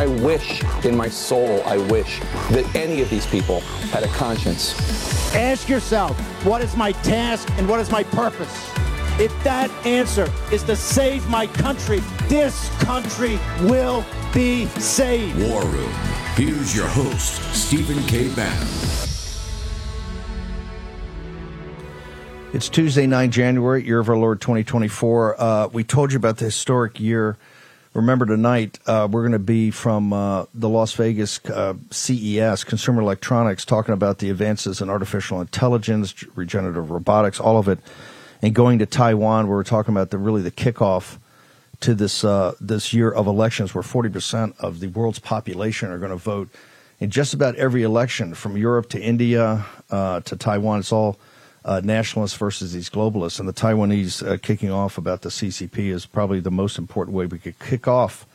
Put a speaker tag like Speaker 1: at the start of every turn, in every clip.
Speaker 1: I wish in my soul, I wish that any of these people had a conscience.
Speaker 2: Ask yourself, what is my task and what is my purpose? If that answer is to save my country, this country will be saved.
Speaker 3: War Room. Here's your host, Stephen K. Bannon.
Speaker 4: It's Tuesday, 9 January, year of our Lord 2024. Uh, we told you about the historic year remember tonight uh, we're going to be from uh, the Las Vegas uh, CES, Consumer Electronics, talking about the advances in artificial intelligence, regenerative robotics, all of it, and going to Taiwan, where we're talking about the really the kickoff to this uh, this year of elections, where 40 percent of the world's population are going to vote in just about every election, from Europe to India uh, to Taiwan. It's all uh, nationalists versus these globalists. And the Taiwanese uh, kicking off about the CCP is probably the most important way we could kick off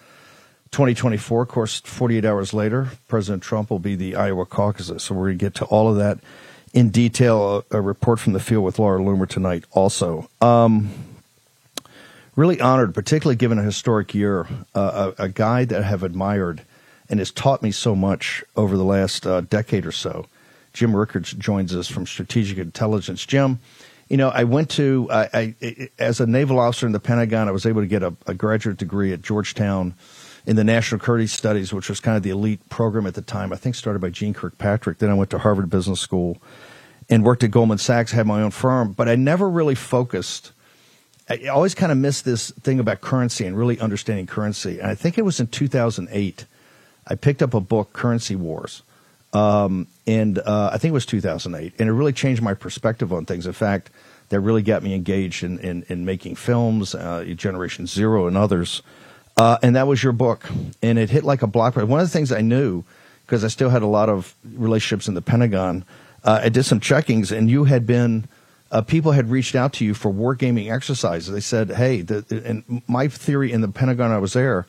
Speaker 4: 2024. Of course, 48 hours later, President Trump will be the Iowa caucuses. So we're going to get to all of that in detail. A, a, report from the field with Laura Loomer tonight also. Um, really honored, particularly given a historic year, uh, a, a, guy that I have admired and has taught me so much over the last uh, decade or so Jim Rickards joins us from Strategic Intelligence. Jim, you know, I went to, I, I, as a naval officer in the Pentagon, I was able to get a, a, graduate degree at Georgetown in the National Security Studies, which was kind of the elite program at the time. I think started by Jeane Kirkpatrick. Then I went to Harvard Business School and worked at Goldman Sachs, had my own firm, but I never really focused. I always kind of missed this thing about currency and really understanding currency. And I think it was in 2008, I picked up a book, Currency Wars um, and uh, I think it was 2008, and it really changed my perspective on things. In fact, that really got me engaged in in, in making films, uh, Generation Zero, and others. Uh, and that was your book, and it hit like a block. One of the things I knew because I still had a lot of relationships in the Pentagon. Uh, I did some checkings, and you had been. Uh, people had reached out to you for wargaming exercises. They said, "Hey," the, and my theory in the Pentagon, I was there.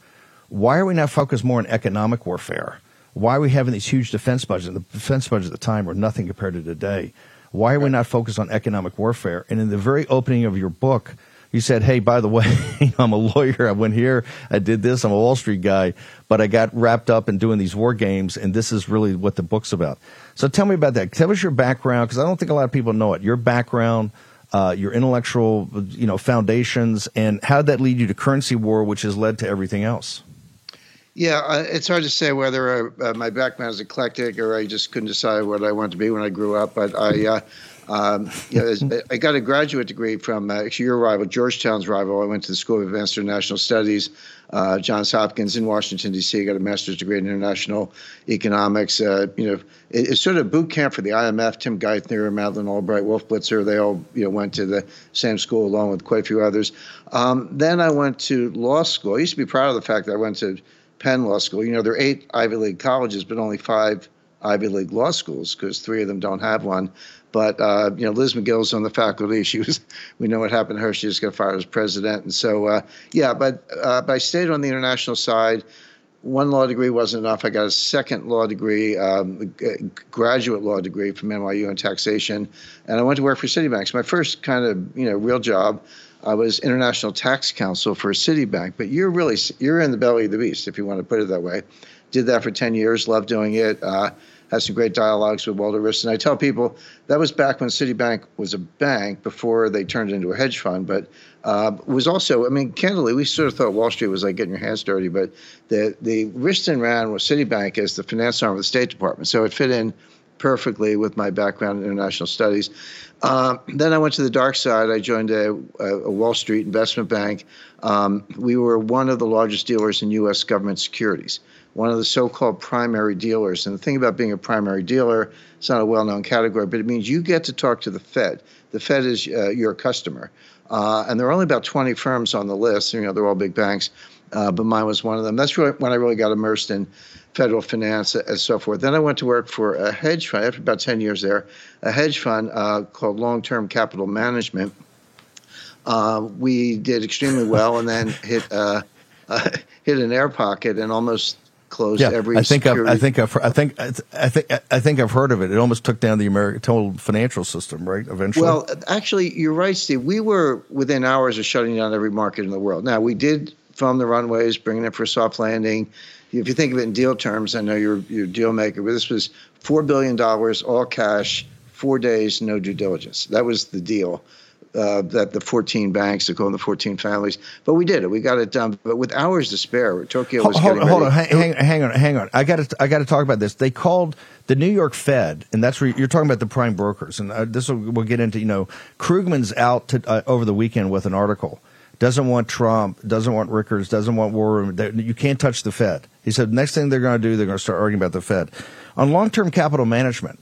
Speaker 4: Why are we not focused more on economic warfare? Why are we having these huge defense budgets? The defense budgets at the time were nothing compared to today. Why are we not focused on economic warfare? And in the very opening of your book, you said, "Hey, by the way, I'm a lawyer. I went here. I did this. I'm a Wall Street guy, but I got wrapped up in doing these war games, and this is really what the book's about." So tell me about that. Tell us your background, because I don't think a lot of people know it. Your background, uh, your intellectual, you know, foundations, and how did that lead you to currency war, which has led to everything else?
Speaker 5: Yeah, uh, it's hard to say whether uh, my background is eclectic or I just couldn't decide what I wanted to be when I grew up. But I, uh, um, you know, I got a graduate degree from uh, actually your rival, Georgetown's rival. I went to the School of Advanced International Studies, uh, Johns Hopkins in Washington D.C. I got a master's degree in international economics. Uh, you know, it, it's sort of a boot camp for the IMF. Tim Geithner, Madeleine Albright, Wolf Blitzer, they all you know went to the same school along with quite a few others. Um, then I went to law school. I used to be proud of the fact that I went to Penn Law School. You know, there are eight Ivy League colleges, but only five Ivy League law schools because three of them don't have one. But uh, you know, Liz Magill's on the faculty. She was, we know what happened to her. She just got fired as president, and so uh, yeah. But uh, but I stayed on the international side. One law degree wasn't enough. I got a second law degree, um, graduate law degree from NYU in taxation, and I went to work for Citibank. So my first kind of you know real job I was international tax counsel for Citibank, but you're really you're in the belly of the beast, if you want to put it that way. Did that for 10 years, loved doing it. Uh, had some great dialogues with Walter Wriston. I tell people that was back when Citibank was a bank before they turned into a hedge fund, but uh, was also, I mean, candidly, we sort of thought Wall Street was like getting your hands dirty, but the the Wriston ran with Citibank as the finance arm of the State Department, so it fit in perfectly with my background in international studies. Um, then I went to the dark side. I joined a, a Wall Street investment bank. Um, we were one of the largest dealers in U.S. government securities. one of the so-called primary dealers. And the thing about being a primary dealer, it's not a well-known category, but it means you get to talk to the Fed. The Fed is uh, your customer, uh, and there are only about 20 firms on the list. You know, they're all big banks, uh, but mine was one of them. That's really when I really got immersed in federal finance and so forth. Then I went to work for a hedge fund after about 10 years there, a hedge fund uh, called Long Term Capital Management. Uh, we did extremely well, and then hit uh, hit an air pocket and almost closed
Speaker 4: yeah,
Speaker 5: every.
Speaker 4: I think
Speaker 5: security.
Speaker 4: I've, I think I've, I think I think I think I've heard of it. It almost took down the American total financial system, right? Eventually.
Speaker 5: Well, actually, you're right, Steve. We were within hours of shutting down every market in the world. Now we did film the runways, bringing it for a soft landing. If you think of it in deal terms, I know you're you're a deal maker, but this was four billion dollars, all cash, four days, no due diligence. That was the deal. Uh, that the 14 banks, they call them the 14 families. But we did it. We got it done. But with hours to spare, Tokyo was
Speaker 4: hold,
Speaker 5: getting
Speaker 4: hold on, hang, hang on, hang on. I got to I got to talk about this. They called the New York Fed, and that's where you're talking about the prime brokers, and uh, this will, we'll get into. You know, Krugman's out to, uh, over the weekend with an article. Doesn't want Trump, doesn't want Rickards, doesn't want War Room. They- You can't touch the Fed. He said next thing they're going to do, they're going to start arguing about the Fed on long term capital management.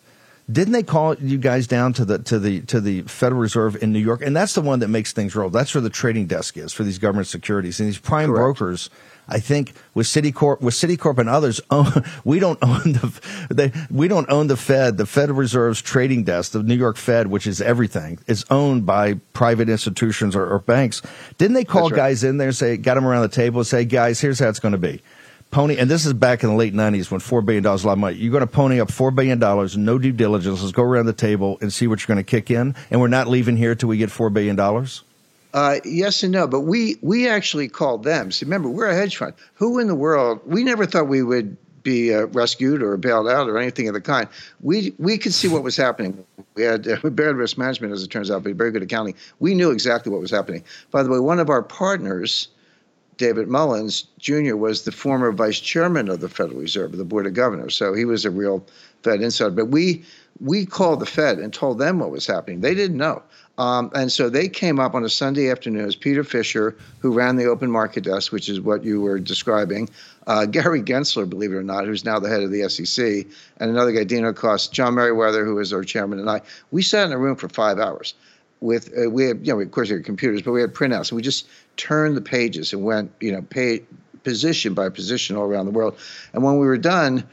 Speaker 4: Didn't they call you guys down to the to the to the Federal Reserve in New York? And that's the one that makes things roll. That's where the trading desk is for these government securities and these prime
Speaker 5: Correct.
Speaker 4: brokers. I think with Citicorp, with Citicorp and others, own, we don't own the they, we don't own the Fed. The Federal Reserve's trading desk, the New York Fed, which is everything, is owned by private institutions or, or banks. Didn't they call
Speaker 5: right.
Speaker 4: guys in there, and say, got them around the table, and say, guys, here's how it's going to be. Pony, and this is back in the late '90s when four billion dollars a lot of money. You're going to pony up four billion dollars, no due diligence. Let's go around the table and see what you're going to kick in, and we're not leaving here till we get four billion dollars.
Speaker 5: Uh, yes and no, but we we actually called them. So remember, we're a hedge fund. Who in the world? We never thought we would be uh, rescued or bailed out or anything of the kind. We we could see what was happening. We had uh, bad risk management, as it turns out, but very good accounting. We knew exactly what was happening. By the way, one of our partners, David Mullins Jr., was the former vice chairman of the Federal Reserve, the Board of Governors. So he was a real Fed insider. But we we called the Fed and told them what was happening. They didn't know. Um, and so they came up on a Sunday afternoon as Peter Fisher, who ran the open market desk, which is what you were describing, uh, Gary Gensler, believe it or not, who's now the head of the SEC, and another guy, Dino Kos, John Meriwether, who is our chairman, and I. We sat in a room for five hours with uh, we had you know of course we had computers, but we had printouts. And we just turned the pages and went you know pay, position by position all around the world. And when we were done,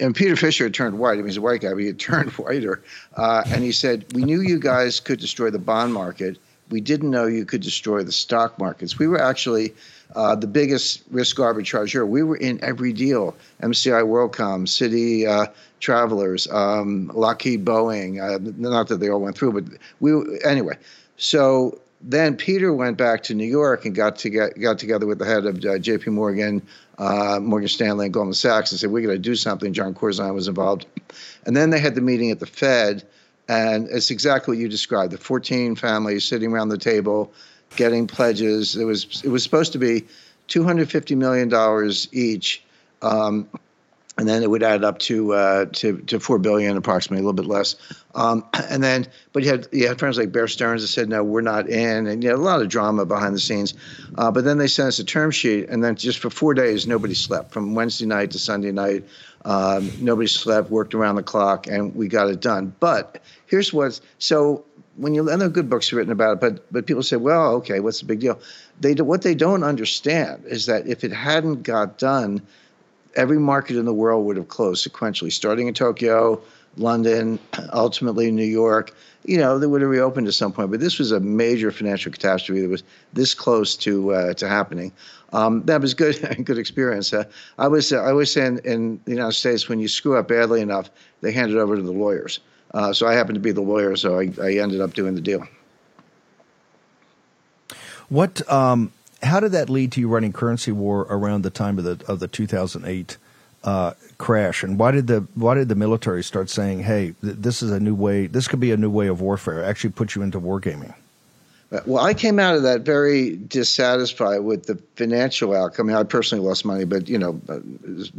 Speaker 5: and Peter Fisher had turned white. I mean, he's a white guy, but he had turned whiter. Uh, and he said, "We knew you guys could destroy the bond market. We didn't know you could destroy the stock markets. We were actually." Uh, the biggest risk arbitrageur. We were in every deal: MCI WorldCom, City uh, Travelers, um, Lockheed Boeing. Uh, not that they all went through, but we anyway. So then Peter went back to New York and got to get, got together with the head of uh, J.P. Morgan, uh, Morgan Stanley, and Goldman Sachs, and said we're going to do something. Jon Corzine was involved, and then they had the meeting at the Fed, and it's exactly what you described: the 14 families sitting around the table, getting pledges. It was it was supposed to be 250 million dollars each. Um, and then it would add up to uh, to to four billion, approximately a little bit less. Um, and then, but you had you had friends like Bear Stearns that said no, we're not in, and you know a lot of drama behind the scenes. Uh, but then they sent us a term sheet, and then just for four days, nobody slept from Wednesday night to Sunday night. Um, nobody slept, worked around the clock, and we got it done. But here's what's so when you and there are good books written about it, but but people say, well, okay, what's the big deal? They what they don't understand is that if it hadn't got done every market in the world would have closed sequentially, starting in Tokyo, London, ultimately New York. You know, they would have reopened at some point, but this was a major financial catastrophe that was this close to uh, to happening. Um, that was good, good experience. Uh, I was uh, I always say in, in the United States, when you screw up badly enough, they hand it over to the lawyers. Uh, so I happened to be the lawyer, so I, I ended up doing the deal.
Speaker 4: What? Um, how did that lead to you running currency war around the time of the of the 2008 uh, crash? And why did the why did the military start saying, "Hey, th- this is a new way. This could be a new way of warfare"? Actually, put you into wargaming.
Speaker 5: Uh, Well, I came out of that very dissatisfied with the financial outcome. I, mean, I personally lost money, but you know, uh,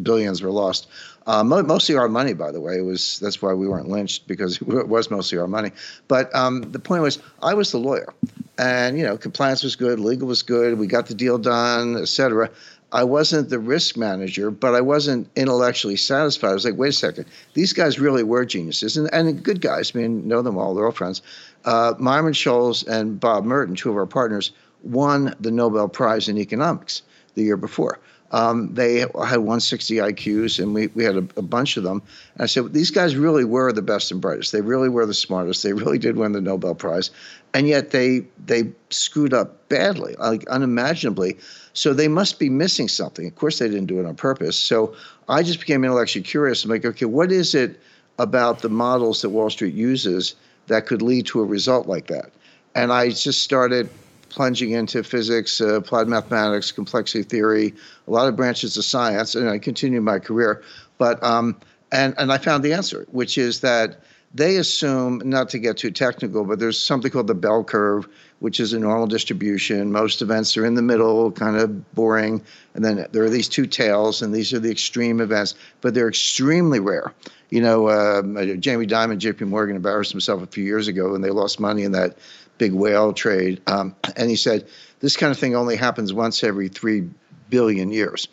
Speaker 5: billions were lost. Uh, mostly our money, by the way. It was that's why we weren't lynched because it was mostly our money. But um, the point was, I was the lawyer, and you know, compliance was good, legal was good. We got the deal done, etc. I wasn't the risk manager, but I wasn't intellectually satisfied. I was like, wait a second, these guys really were geniuses and, and good guys. I mean, know them all, they're all friends. Uh, Myron Scholes and Bob Merton, two of our partners, won the Nobel Prize in economics the year before. Um, they had 160 IQs, and we, we had a, a, bunch of them. And I said, these guys really were the best and brightest. They really were the smartest. They really did win the Nobel Prize, and yet they they screwed up badly, like unimaginably. So they must be missing something. Of course, they didn't do it on purpose. So I just became intellectually curious. I'm like, okay, what is it about the models that Wall Street uses that could lead to a result like that? And I just started plunging into physics, uh, applied mathematics, complexity theory, a lot of branches of science, and I continued my career. But um, and and I found the answer, which is that they assume not to get too technical, but there's something called the bell curve, which is a normal distribution. Most events are in the middle, kind of boring. And then there are these two tails, and these are the extreme events, but they're extremely rare. You know, um, uh, Jamie Dimon, JP Morgan embarrassed himself a few years ago, and they lost money in that big whale trade. Um, and he said, this kind of thing only happens once every three billion years.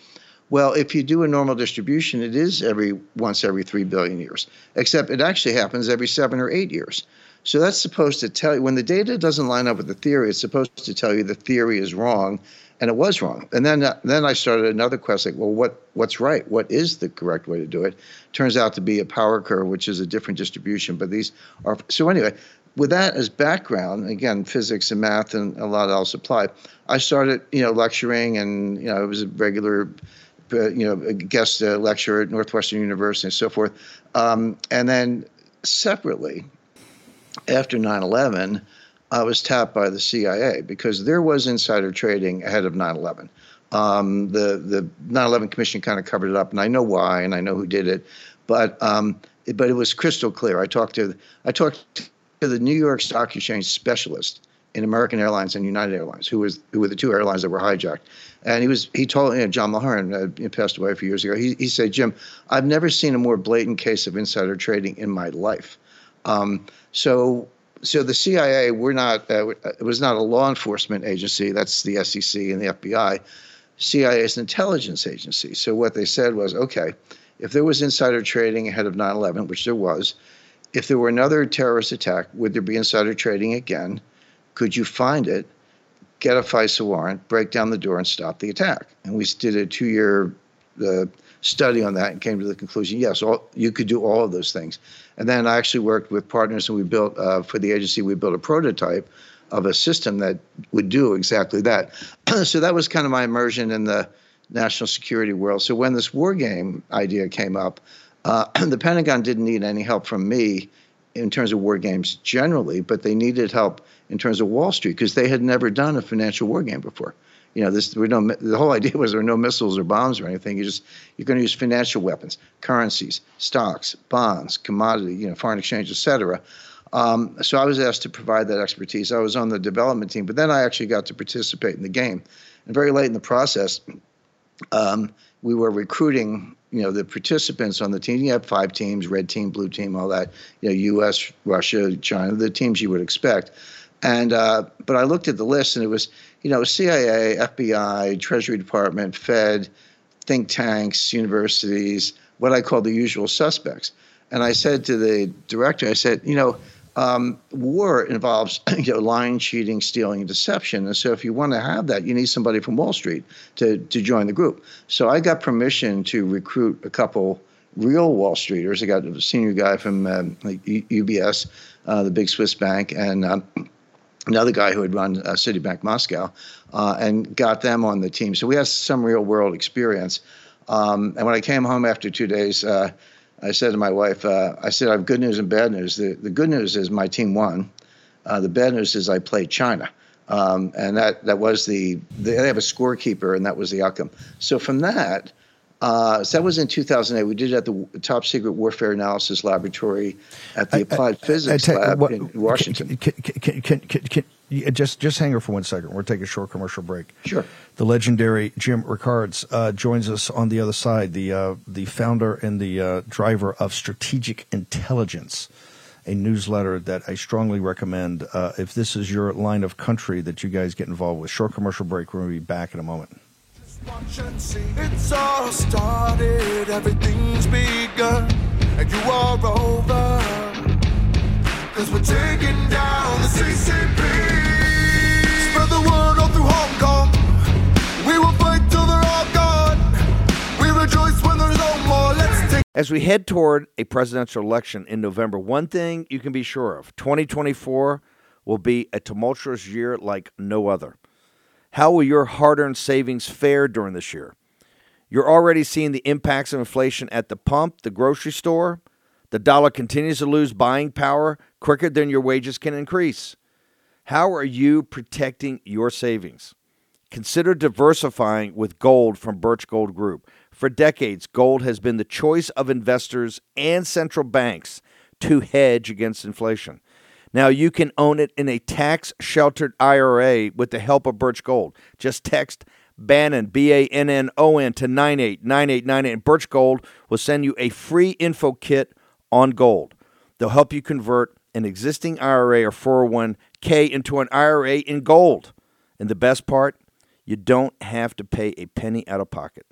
Speaker 5: Well, if you do a normal distribution, it is every once every three billion years, except it actually happens every seven or eight years. So that's supposed to tell you when the data doesn't line up with the theory, it's supposed to tell you the theory is wrong, and it was wrong. And then uh, then I started another quest like, well, what what's right? What is the correct way to do it? Turns out to be a power curve, which is a different distribution. But these are so anyway. With that as background, again, physics and math and a lot else applied. I started, you know, lecturing, and you know, I was a regular uh, you know, guest uh, lecturer at Northwestern University and so forth. Um, and then separately, after 9 11, I was tapped by the CIA because there was insider trading ahead of 9 11. Um, the the 9/11 Commission kind of covered it up, and I know why, and I know who did it, but um, it, but it was crystal clear. I talked to I talked to the New York Stock Exchange specialist in American Airlines and United Airlines, who was who were the two airlines that were hijacked. And he was he told you know, John Mulhern, uh, passed away a few years ago. He he said, Jim, I've never seen a more blatant case of insider trading in my life. Um, so so the CIA, we're not uh, it was not a law enforcement agency. That's the SEC and the FBI. CIA is an intelligence agency. So what they said was, okay, if there was insider trading ahead of 9/11, which there was, if there were another terrorist attack, would there be insider trading again? Could you find it, get a FISA warrant, break down the door, and stop the attack? And we did a two year uh, study on that and came to the conclusion yes, all, you could do all of those things. And then I actually worked with partners and we built, uh, for the agency, we built a prototype of a system that would do exactly that. so that was kind of my immersion in the national security world. So when this war game idea came up, uh, the Pentagon didn't need any help from me in terms of war games generally, but they needed help in terms of Wall Street because they had never done a financial war game before. You know, this the whole idea was there were no missiles or bombs or anything. You just you're going to use financial weapons, currencies, stocks, bonds, commodity, you know, foreign exchange, etc. Um, so I was asked to provide that expertise. I was on the development team, but then I actually got to participate in the game. And very late in the process, um, we were recruiting you know the participants on the team. You have five teams: red team, blue team, all that. You know, U.S., Russia, China, the teams you would expect. And uh, but I looked at the list, and it was you know CIA, FBI, Treasury Department, Fed, think tanks, universities, what I call the usual suspects. And I said to the director, I said, you know, um, war involves you know, lying, cheating, stealing, and deception. And so, if you want to have that, you need somebody from Wall Street to to join the group. So I got permission to recruit a couple real Wall Streeters. I got a senior guy from um, like UBS, uh, the big Swiss bank, and um, another guy who had run uh, Citibank Moscow, uh, and got them on the team. So we had some real world experience. Um, and when I came home after two days, uh, I said to my wife, uh, I said, I have good news and bad news. The, the good news is my team won. Uh, the bad news is I played China. Um, and that, that was the, they have a scorekeeper, and that was the outcome. So from that, uh, so that was in 2008. We did it at the Top Secret Warfare Analysis Laboratory at the Applied I, I, Physics I, Lab what, in Washington.
Speaker 4: Can, can, can, can, just just hang here for one second. We're taking a short commercial break.
Speaker 5: Sure.
Speaker 4: The legendary Jim Rickards uh, joins us on the other side. The uh, the founder and the uh, driver of Strategic Intelligence, a newsletter that I strongly recommend. Uh, if this is your line of country, that you guys get involved with. Short commercial break. We're going to be back in a moment.
Speaker 6: It's all started, everything's begun, and you are over. Cause we're taking down the CCP. Spread the word all through Hong Kong. We will fight till they're all gone. We rejoice when there's no more. Let's take.
Speaker 4: As we head toward a presidential election in November, one thing you can be sure of 2024 will be a tumultuous year like no other. How will your hard earned savings fare during this year? You're already seeing the impacts of inflation at the pump, the grocery store. The dollar continues to lose buying power quicker than your wages can increase. How are you protecting your savings? Consider diversifying with gold from Birch Gold Group. For decades, gold has been the choice of investors and central banks to hedge against inflation. Now you can own it in a tax sheltered IRA with the help of Birch Gold. Just text Bannon, B A N N O N, to 989898, and Birch Gold will send you a free info kit on gold. They'll help you convert an existing IRA or 401k into an IRA in gold. And the best part, you don't have to pay a penny out of pocket.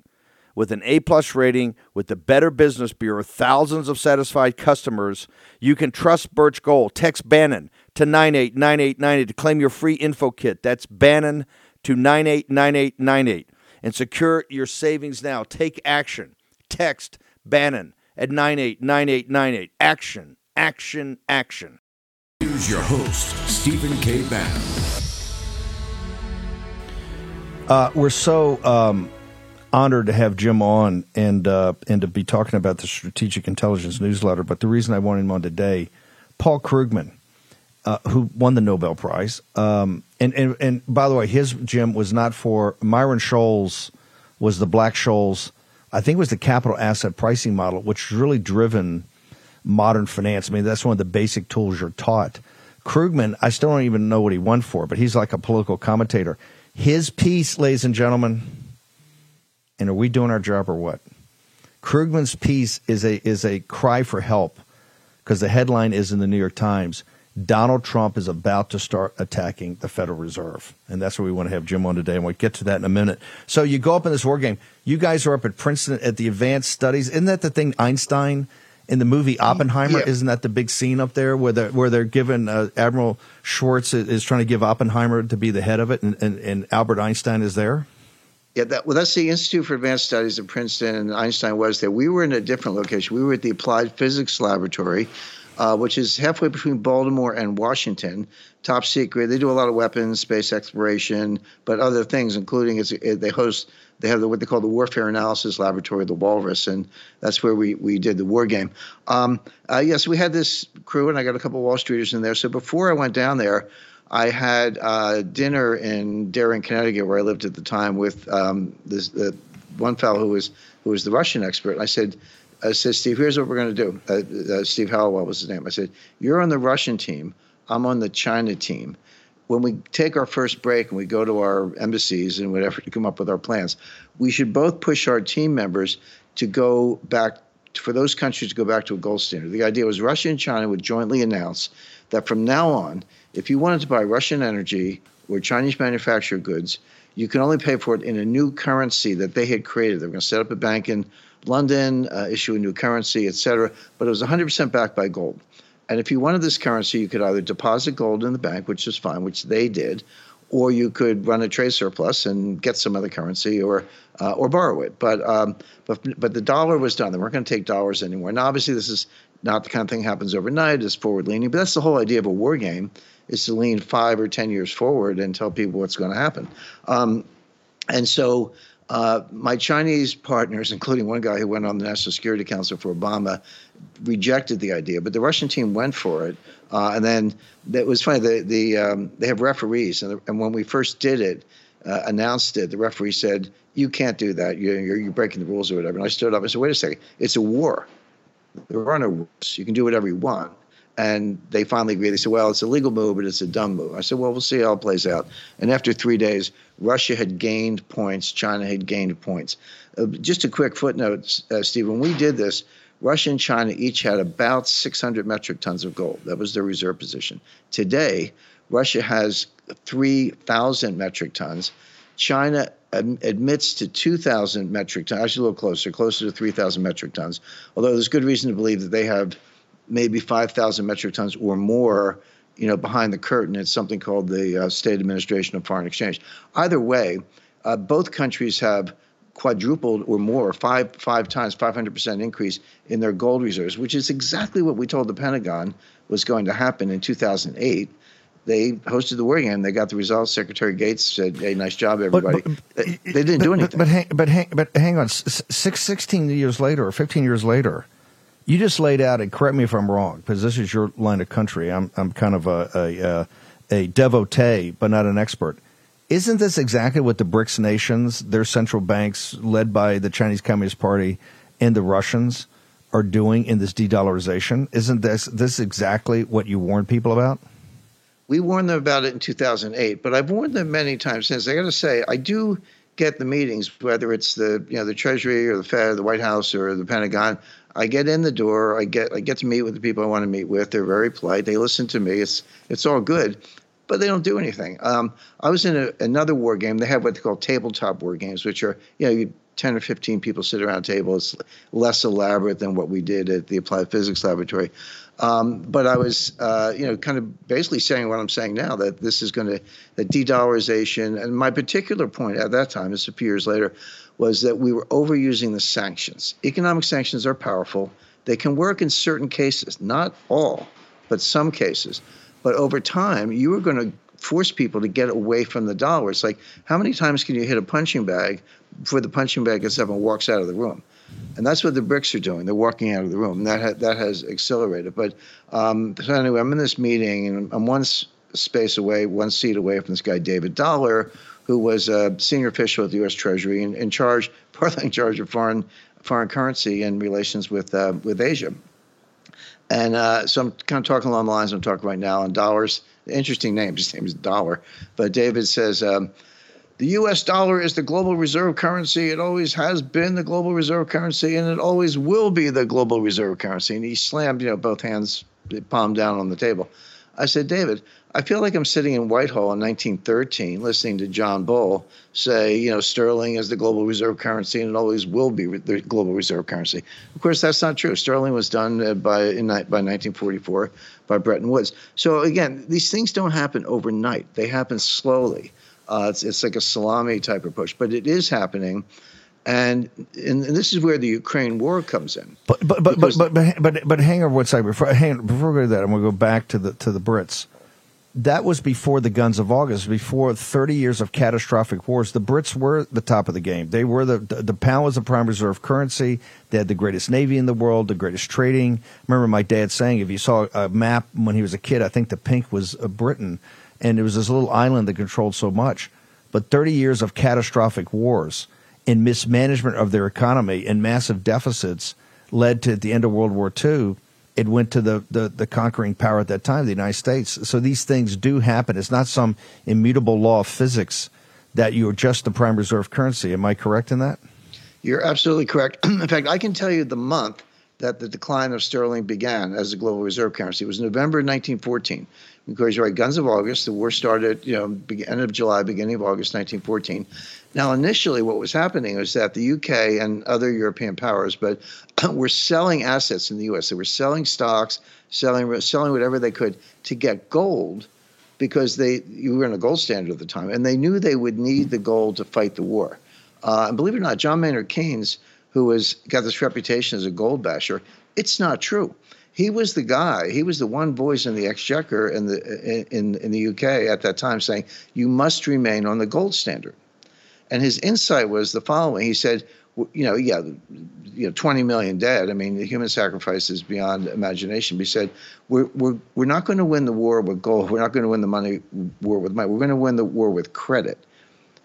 Speaker 4: With an A plus rating with the Better Business Bureau, thousands of satisfied customers, you can trust Birch Gold. Text Bannon to 989898 to claim your free info kit. That's Bannon to 989898 and secure your savings now. Take action. Text Bannon at 989898. Action, action, action.
Speaker 3: Here's your host, Stephen K. Bannon.
Speaker 4: Uh, we're so um, honored to have Jim on and uh, and to be talking about the Strategic Intelligence newsletter. But the reason I wanted him on today, Paul Krugman, uh, who won the Nobel Prize, um, and, and and by the way, his Jim was not for Myron Scholes was the Black Scholes. I think it was the capital asset pricing model, which really driven modern finance. I mean, that's one of the basic tools you're taught. Krugman, I still don't even know what he won for, but he's like a political commentator. His piece, ladies and gentlemen, and are we doing our job or what? Krugman's piece is a is a cry for help because the headline is in the New York Times. Donald Trump is about to start attacking the Federal Reserve. And that's what we want to have Jim on today. And we'll get to that in a minute. So you go up in this war game. You guys are up at Princeton at the advanced studies. Isn't that the thing Einstein in the movie Oppenheimer?
Speaker 5: Yeah.
Speaker 4: Isn't that the big scene up there where they're, where they're given uh, Admiral Strauss is, is trying to give Oppenheimer to be the head of it and, and, and Albert Einstein is there?
Speaker 5: Yeah, that, well, that's the Institute for Advanced Studies at Princeton, and Einstein was there. We were in a different location. We were at the Applied Physics Laboratory, uh, which is halfway between Baltimore and Washington. Top secret. They do a lot of weapons, space exploration, but other things, including it's, it, they host. They have the, what they call the Warfare Analysis Laboratory, the Walrus, and that's where we, we did the war game. Um, uh, yes, we had this crew, and I got a couple Wall Streeters in there. So before I went down there, I had uh, dinner in Darien, Connecticut, where I lived at the time, with um, this the one fellow who was who was the Russian expert. I said, I said, Steve, here's what we're going to do. Uh, uh, Steve Hallowell was his name. I said, you're on the Russian team. I'm on the China team. When we take our first break and we go to our embassies and whatever to come up with our plans, we should both push our team members to go back for those countries to go back to a gold standard. The idea was Russia and China would jointly announce that from now on, if you wanted to buy Russian energy or Chinese manufactured goods, you can only pay for it in a new currency that they had created. They were going to set up a bank in London, uh, issue a new currency, et cetera, but it was 100% backed by gold. And if you wanted this currency, you could either deposit gold in the bank, which is fine, which they did, or you could run a trade surplus and get some other currency or uh, or borrow it. But um, but but the dollar was done. They weren't going to take dollars anymore. Now, obviously, this is not the kind of thing happens overnight. It's forward leaning, but that's the whole idea of a war game is to lean five or ten years forward and tell people what's going to happen. Um, and so uh, my Chinese partners, including one guy who went on the National Security Council for Obama, rejected the idea, but the Russian team went for it. Uh, and then it was funny. The the um, they have referees, and, the, and when we first did it, uh, announced it, the referee said, "You can't do that. You're you're breaking the rules or whatever." And I stood up and said, "Wait a second. It's a war. There are no rules. You can do whatever you want." And they finally agreed. They said, well, it's a legal move, but it's a dumb move. I said, well, we'll see how it plays out. And after three days, Russia had gained points, China had gained points. Uh, just a quick footnote, uh, Steve, when we did this, Russia and China each had about 600 metric tons of gold. That was their reserve position. Today, Russia has 3,000 metric tons. China admits to 2,000 metric tons, actually a little closer, closer to 3,000 metric tons. Although there's good reason to believe that they have maybe 5,000 metric tons or more, you know, behind the curtain. It's something called the uh, State Administration of Foreign Exchange. Either way, uh, both countries have quadrupled or more, five five times, 500% increase in their gold reserves, which is exactly what we told the Pentagon was going to happen in 2008. They hosted the war game. They got the results. Secretary Gates said, "Hey, nice job, everybody." they, they didn't
Speaker 4: but,
Speaker 5: do anything.
Speaker 4: But, but, hang, but, hang, but hang on, six, 16 years later or 15 years later, you just laid out, and correct me if I'm wrong, because this is your line of country. I'm, I'm kind of a, a, a, a devotee, but not an expert. Isn't this exactly what the BRICS nations, their central banks, led by the Chinese Communist Party and the Russians, are doing in this de-dollarization? Isn't this this exactly what you warned people about?
Speaker 5: We warned them about it in 2008, but I've warned them many times since. I got to say, I do get the meetings, whether it's the you know the Treasury or the Fed, or the White House or the Pentagon. I get in the door. I get I get to meet with the people I want to meet with. They're very polite. They listen to me. It's it's all good, but they don't do anything. Um, I was in a, another war game. They have what they call tabletop war games, which are you know you, 10 or 15 people sit around a table. It's less elaborate than what we did at the Applied Physics Laboratory. Um, but I was, uh, you know, kind of basically saying what I'm saying now that this is going to, that de-dollarization, and my particular point at that time, this a few years later, was that we were overusing the sanctions. Economic sanctions are powerful. They can work in certain cases, not all, but some cases. But over time, you are going to force people to get away from the dollar. It's like, how many times can you hit a punching bag before the punching bag gets up and walks out of the room? And that's what the BRICS are doing. They're walking out of the room. That ha- that has accelerated. But um, so anyway, I'm in this meeting, and I'm one space away, one seat away from this guy, David Dollar, who was a senior official at the U.S. Treasury and in charge, partly in charge of foreign foreign currency and relations with uh, with Asia. And uh, so I'm kind of talking along the lines I'm talking right now And dollars. Interesting name. His name is Dollar. But David says um, the U.S. dollar is the global reserve currency. It always has been the global reserve currency, and it always will be the global reserve currency. And he slammed, you know, both hands, palm down on the table. I said, David, I feel like I'm sitting in Whitehall in 1913 listening to John Bull say, you know, sterling is the global reserve currency and it always will be the global reserve currency. Of course, that's not true. Sterling was done uh, by in, by 1944 by Bretton Woods. So again, these things don't happen overnight. They happen slowly. Uh, it's, it's like a salami type approach, but it is happening. And, and this is where the Ukraine war comes in.
Speaker 4: But but but
Speaker 5: Because-
Speaker 4: but, but but but hang on one second before hang, before we go to that, I'm going to go back to the to the Brits. That was before the Guns of August, before 30 years of catastrophic wars. The Brits were the top of the game. They were the the, the pound was the prime reserve currency. They had the greatest navy in the world, the greatest trading. I remember my dad saying, if you saw a map when he was a kid, I think the pink was uh, Britain, and it was this little island that controlled so much. But 30 years of catastrophic wars and mismanagement of their economy and massive deficits led to at the end of World War II. It went to the, the, the conquering power at that time, the United States. So these things do happen. It's not some immutable law of physics that you adjust the prime reserve currency. Am I correct in that?
Speaker 5: You're absolutely correct. in fact, I can tell you the month that the decline of sterling began as a global reserve currency. It was November 1914. Because you're right, Guns of August. The war started, you know, end of July, beginning of August 1914. Now, initially, what was happening was that the UK and other European powers, but were selling assets in the U.S. They were selling stocks, selling selling whatever they could to get gold, because they you were in a gold standard at the time, and they knew they would need the gold to fight the war. Uh, and believe it or not, John Maynard Keynes, who has got this reputation as a gold basher, it's not true. He was the guy. He was the one voice in the Exchequer in the in in the UK at that time saying you must remain on the gold standard. And his insight was the following: He said, "You know, yeah, you know, 20 million dead. I mean, the human sacrifice is beyond imagination." But he said, "We're we're we're not going to win the war with gold. We're not going to win the money war with money. We're going to win the war with credit.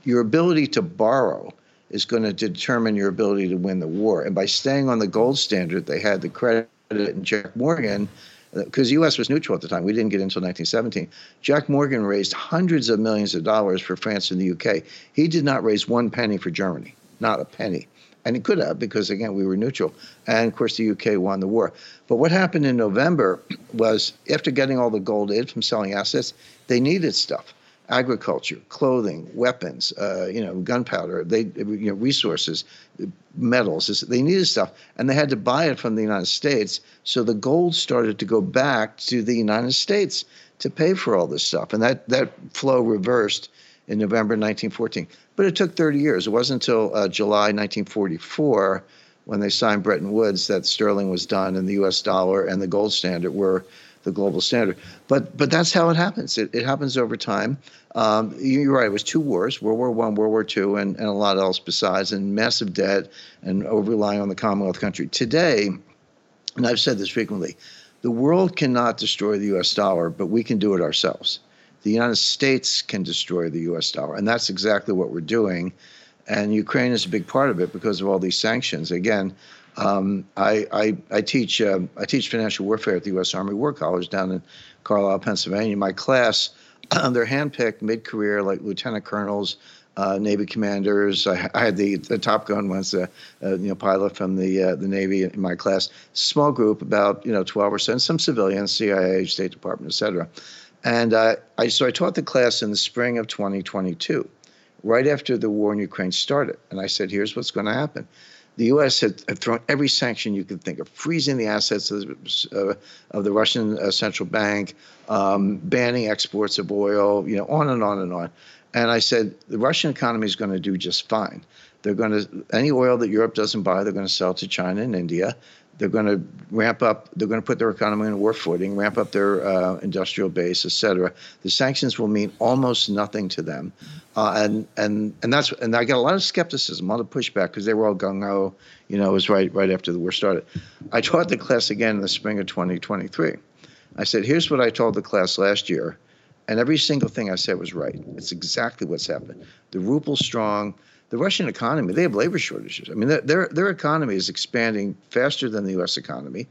Speaker 5: Your ability to borrow." Is going to determine your ability to win the war. And by staying on the gold standard, they had the credit and Jack Morgan, because the U.S. was neutral at the time. We didn't get until 1917. Jack Morgan raised hundreds of millions of dollars for France and the UK. He did not raise one penny for Germany, not a penny. And he could have because, again, we were neutral. And of course, the UK won the war. But what happened in November was after getting all the gold in from selling assets, they needed stuff. Agriculture, clothing, weapons, uh, you know, gunpowder, they, you know, resources, metals. They needed stuff, and they had to buy it from the United States. So the gold started to go back to the United States to pay for all this stuff, and that that flow reversed in November 1914. But it took 30 years. It wasn't until uh, July 1944 when they signed Bretton Woods that sterling was done and the U.S. dollar and the gold standard were the global standard. But but that's how it happens. It, it happens over time. Um, you're right. It was two wars: World War One, World War Two, and, and a lot else besides, and massive debt and over relying on the Commonwealth country. Today, and I've said this frequently, the world cannot destroy the U.S. dollar, but we can do it ourselves. The United States can destroy the U.S. dollar, and that's exactly what we're doing. And Ukraine is a big part of it because of all these sanctions. Again, um, I, I, I, teach um, I teach financial warfare at the U.S. Army War College down in Carlisle, Pennsylvania. My class, they're handpicked mid-career, like lieutenant colonels, uh, Navy commanders. I, I, had the, the Top Gun once, uh, uh, you know, pilot from the uh, the Navy in my class. Small group, about you know 12 or so, some civilians, CIA, State Department, et cetera. And I so I taught the class in the spring of 2022, right after the war in Ukraine started. And I said, here's what's going to happen the U.S. had, thrown every sanction you could think of, freezing the assets of, uh, of the Russian uh, central bank, um, banning exports of oil, you know, on and on and on. And I said the Russian economy is going to do just fine. They're going to any oil that Europe doesn't buy, they're going to sell to China and India. They're going to ramp up. They're going to put their economy on a war footing, ramp up their uh, industrial base, et cetera. The sanctions will mean almost nothing to them, uh, and and and that's and I got a lot of skepticism, a lot of pushback because they were all gung ho. You know, it was right right after the war started. I taught the class again in the spring of 2023. I said, "Here's what I told the class last year." And every single thing I said was right. It's exactly what's happened. The ruble's strong the Russian economy, they have labor shortages. I mean, their their economy is expanding faster than the U.S. economy.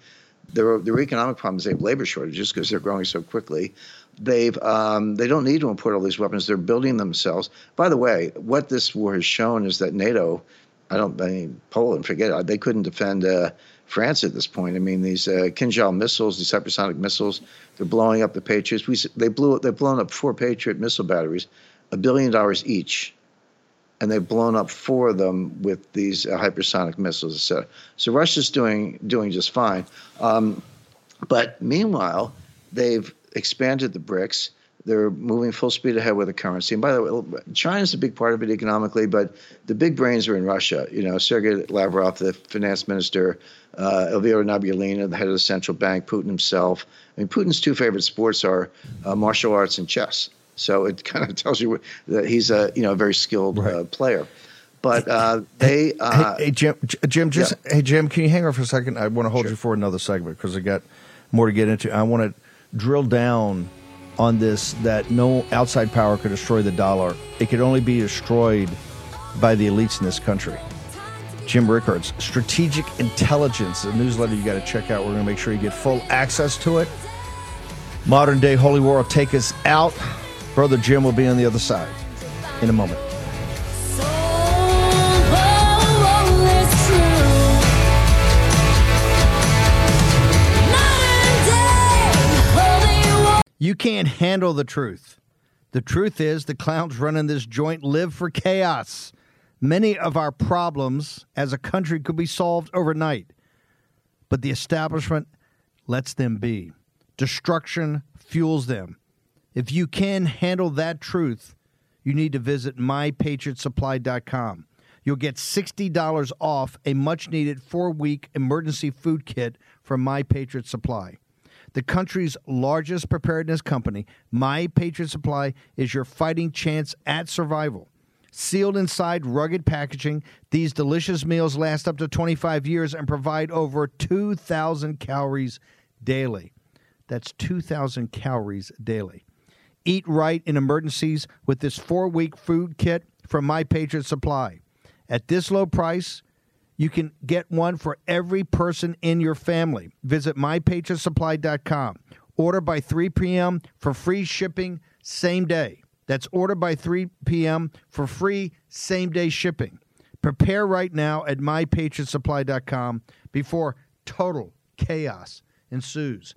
Speaker 5: Their their economic problems, they have labor shortages because they're growing so quickly. They've um, they don't need to import all these weapons. They're building themselves. By the way, what this war has shown is that NATO, I don't, I mean Poland, forget it. They couldn't defend uh, France at this point. I mean, these uh, Kinzhal missiles, these hypersonic missiles, they're blowing up the Patriots. We they blew they've blown up four Patriot missile batteries, a billion dollars each and they've blown up four of them with these uh, hypersonic missiles, etc. So Russia's doing doing just fine. Um, but meanwhile, they've expanded the BRICS. They're moving full speed ahead with the currency. And by the way, China's a big part of it economically, but the big brains are in Russia. You know, Sergei Lavrov, the finance minister, uh, Elvira Nabiullina, the head of the central bank, Putin himself. I mean, Putin's two favorite sports are uh, martial arts and chess. So it kind of tells you that he's a you know a very skilled right. uh, player. But uh, they uh,
Speaker 4: hey, hey, Jim Jim just yeah. hey Jim can you hang on for a second? I want to hold sure. you for another segment because I got more to get into. I want to drill down on this that no outside power could destroy the dollar. It could only be destroyed by the elites in this country. Jim Rickards, Strategic Intelligence, a newsletter you got to check out. We're going to make sure you get full access to it. Modern day holy war will take us out. Brother Jim will be on the other side in a moment. You can't handle the truth. The truth is, the clowns running this joint live for chaos. Many of our problems as a country could be solved overnight, but the establishment lets them be. Destruction fuels them. If you can handle that truth, you need to visit mypatriotsupply.com. You'll get $60 off a much needed four week emergency food kit from My Patriot Supply. The country's largest preparedness company, My Patriot Supply, is your fighting chance at survival. Sealed inside rugged packaging, these delicious meals last up to 25 years and provide over 2,000 calories daily. That's 2,000 calories daily. Eat right in emergencies with this four week food kit from My Patriot Supply. At this low price, you can get one for every person in your family. Visit mypatriotsupply.com. Order by 3 p.m. for free shipping same day. That's order by 3 p.m. for free same day shipping. Prepare right now at mypatriotsupply.com before total chaos ensues.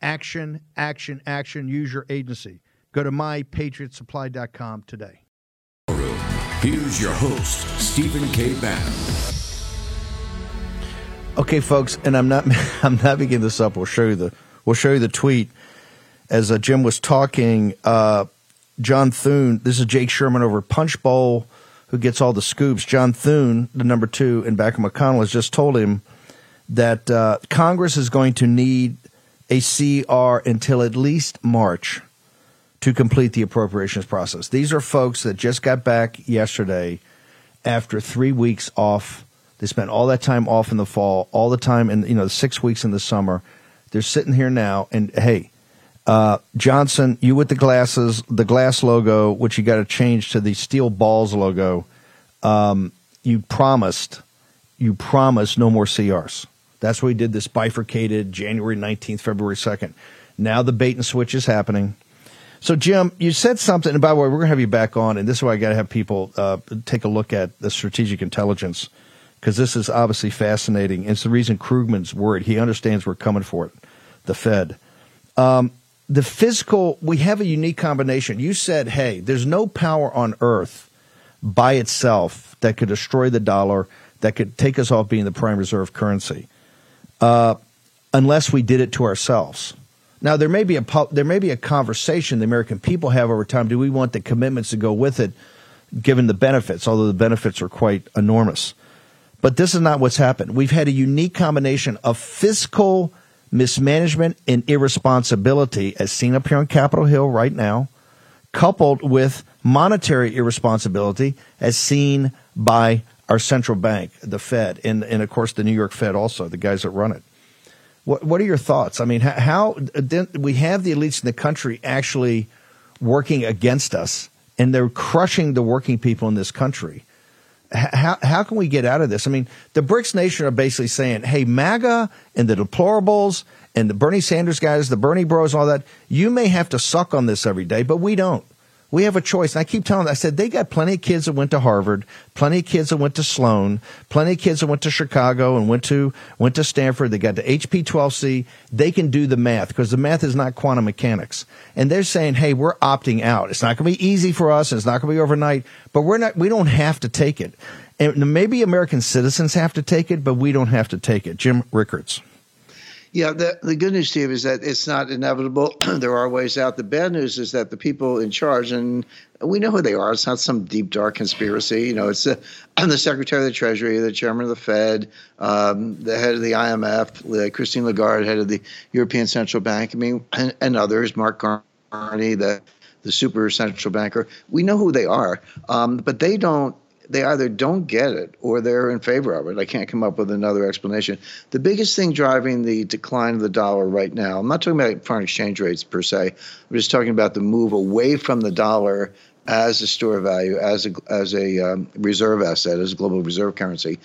Speaker 4: Action, action, action. Use your agency. Go to mypatriotsupply.com today.
Speaker 3: Here's your host, Stephen K. Bannon.
Speaker 4: Okay, folks, and I'm not I'm not making this up. We'll show you the we'll show you the tweet as uh, Jim was talking. Uh, John Thune, this is Jake Sherman over Punchbowl, who gets all the scoops. John Thune, the number two in back of McConnell, has just told him that uh, Congress is going to need a CR until at least March to complete the appropriations process. These are folks that just got back yesterday after three weeks off. They spent all that time off in the fall, all the time in you know six weeks in the summer. They're sitting here now, and hey, uh, Johnson, you with the glasses, the glass logo, which you got to change to the steel balls logo. Um, you promised, you promised no more CRs. That's why we did this bifurcated January 19th, February 2nd. Now the bait and switch is happening. So, Jim, you said something, and by the way, we're going to have you back on, and this is why I got to have people uh, take a look at the strategic intelligence, because this is obviously fascinating. It's the reason Krugman's worried. He understands we're coming for it, the Fed. Um, the physical, we have a unique combination. You said, hey, there's no power on earth by itself that could destroy the dollar, that could take us off being the prime reserve currency uh, unless we did it to ourselves. Now there may be a there may be a conversation the American people have over time. Do we want the commitments to go with it, given the benefits? Although the benefits are quite enormous, but this is not what's happened. We've had a unique combination of fiscal mismanagement and irresponsibility, as seen up here on Capitol Hill right now, coupled with monetary irresponsibility, as seen by our central bank, the Fed, and, and of course the New York Fed also, the guys that run it. What, what are your thoughts? I mean, how, how we have the elites in the country actually working against us, and they're crushing the working people in this country. How, how can we get out of this? I mean, the BRICS nation are basically saying, hey, MAGA and the deplorables and the Bernie Sanders guys, the Bernie bros, all that, you may have to suck on this every day, but we don't. We have a choice. And I keep telling them, I said, they got plenty of kids that went to Harvard, plenty of kids that went to Sloan, plenty of kids that went to Chicago and went to, went to Stanford. They got to HP 12C. They can do the math because the math is not quantum mechanics. And they're saying, hey, we're opting out. It's not going to be easy for us. And it's not going to be overnight, but we're not, we don't have to take it. And maybe American citizens have to take it, but we don't have to take it. Jim Rickards.
Speaker 5: Yeah, the, the good news, Steve, is that it's not inevitable. there are ways out. The bad news is that the people in charge, and we know who they are. It's not some deep, dark conspiracy. You know, it's the, the Secretary of the Treasury, the Chairman of the Fed, um, the head of the IMF, Christine Lagarde, head of the European Central Bank. I mean, and, and others, Mark Carney, the the super central banker. We know who they are, um, but they don't they either don't get it or they're in favor of it. I can't come up with another explanation. The biggest thing driving the decline of the dollar right now, I'm not talking about foreign exchange rates per se. I'm just talking about the move away from the dollar as a store of value, as a as a um, reserve asset, as a global reserve currency,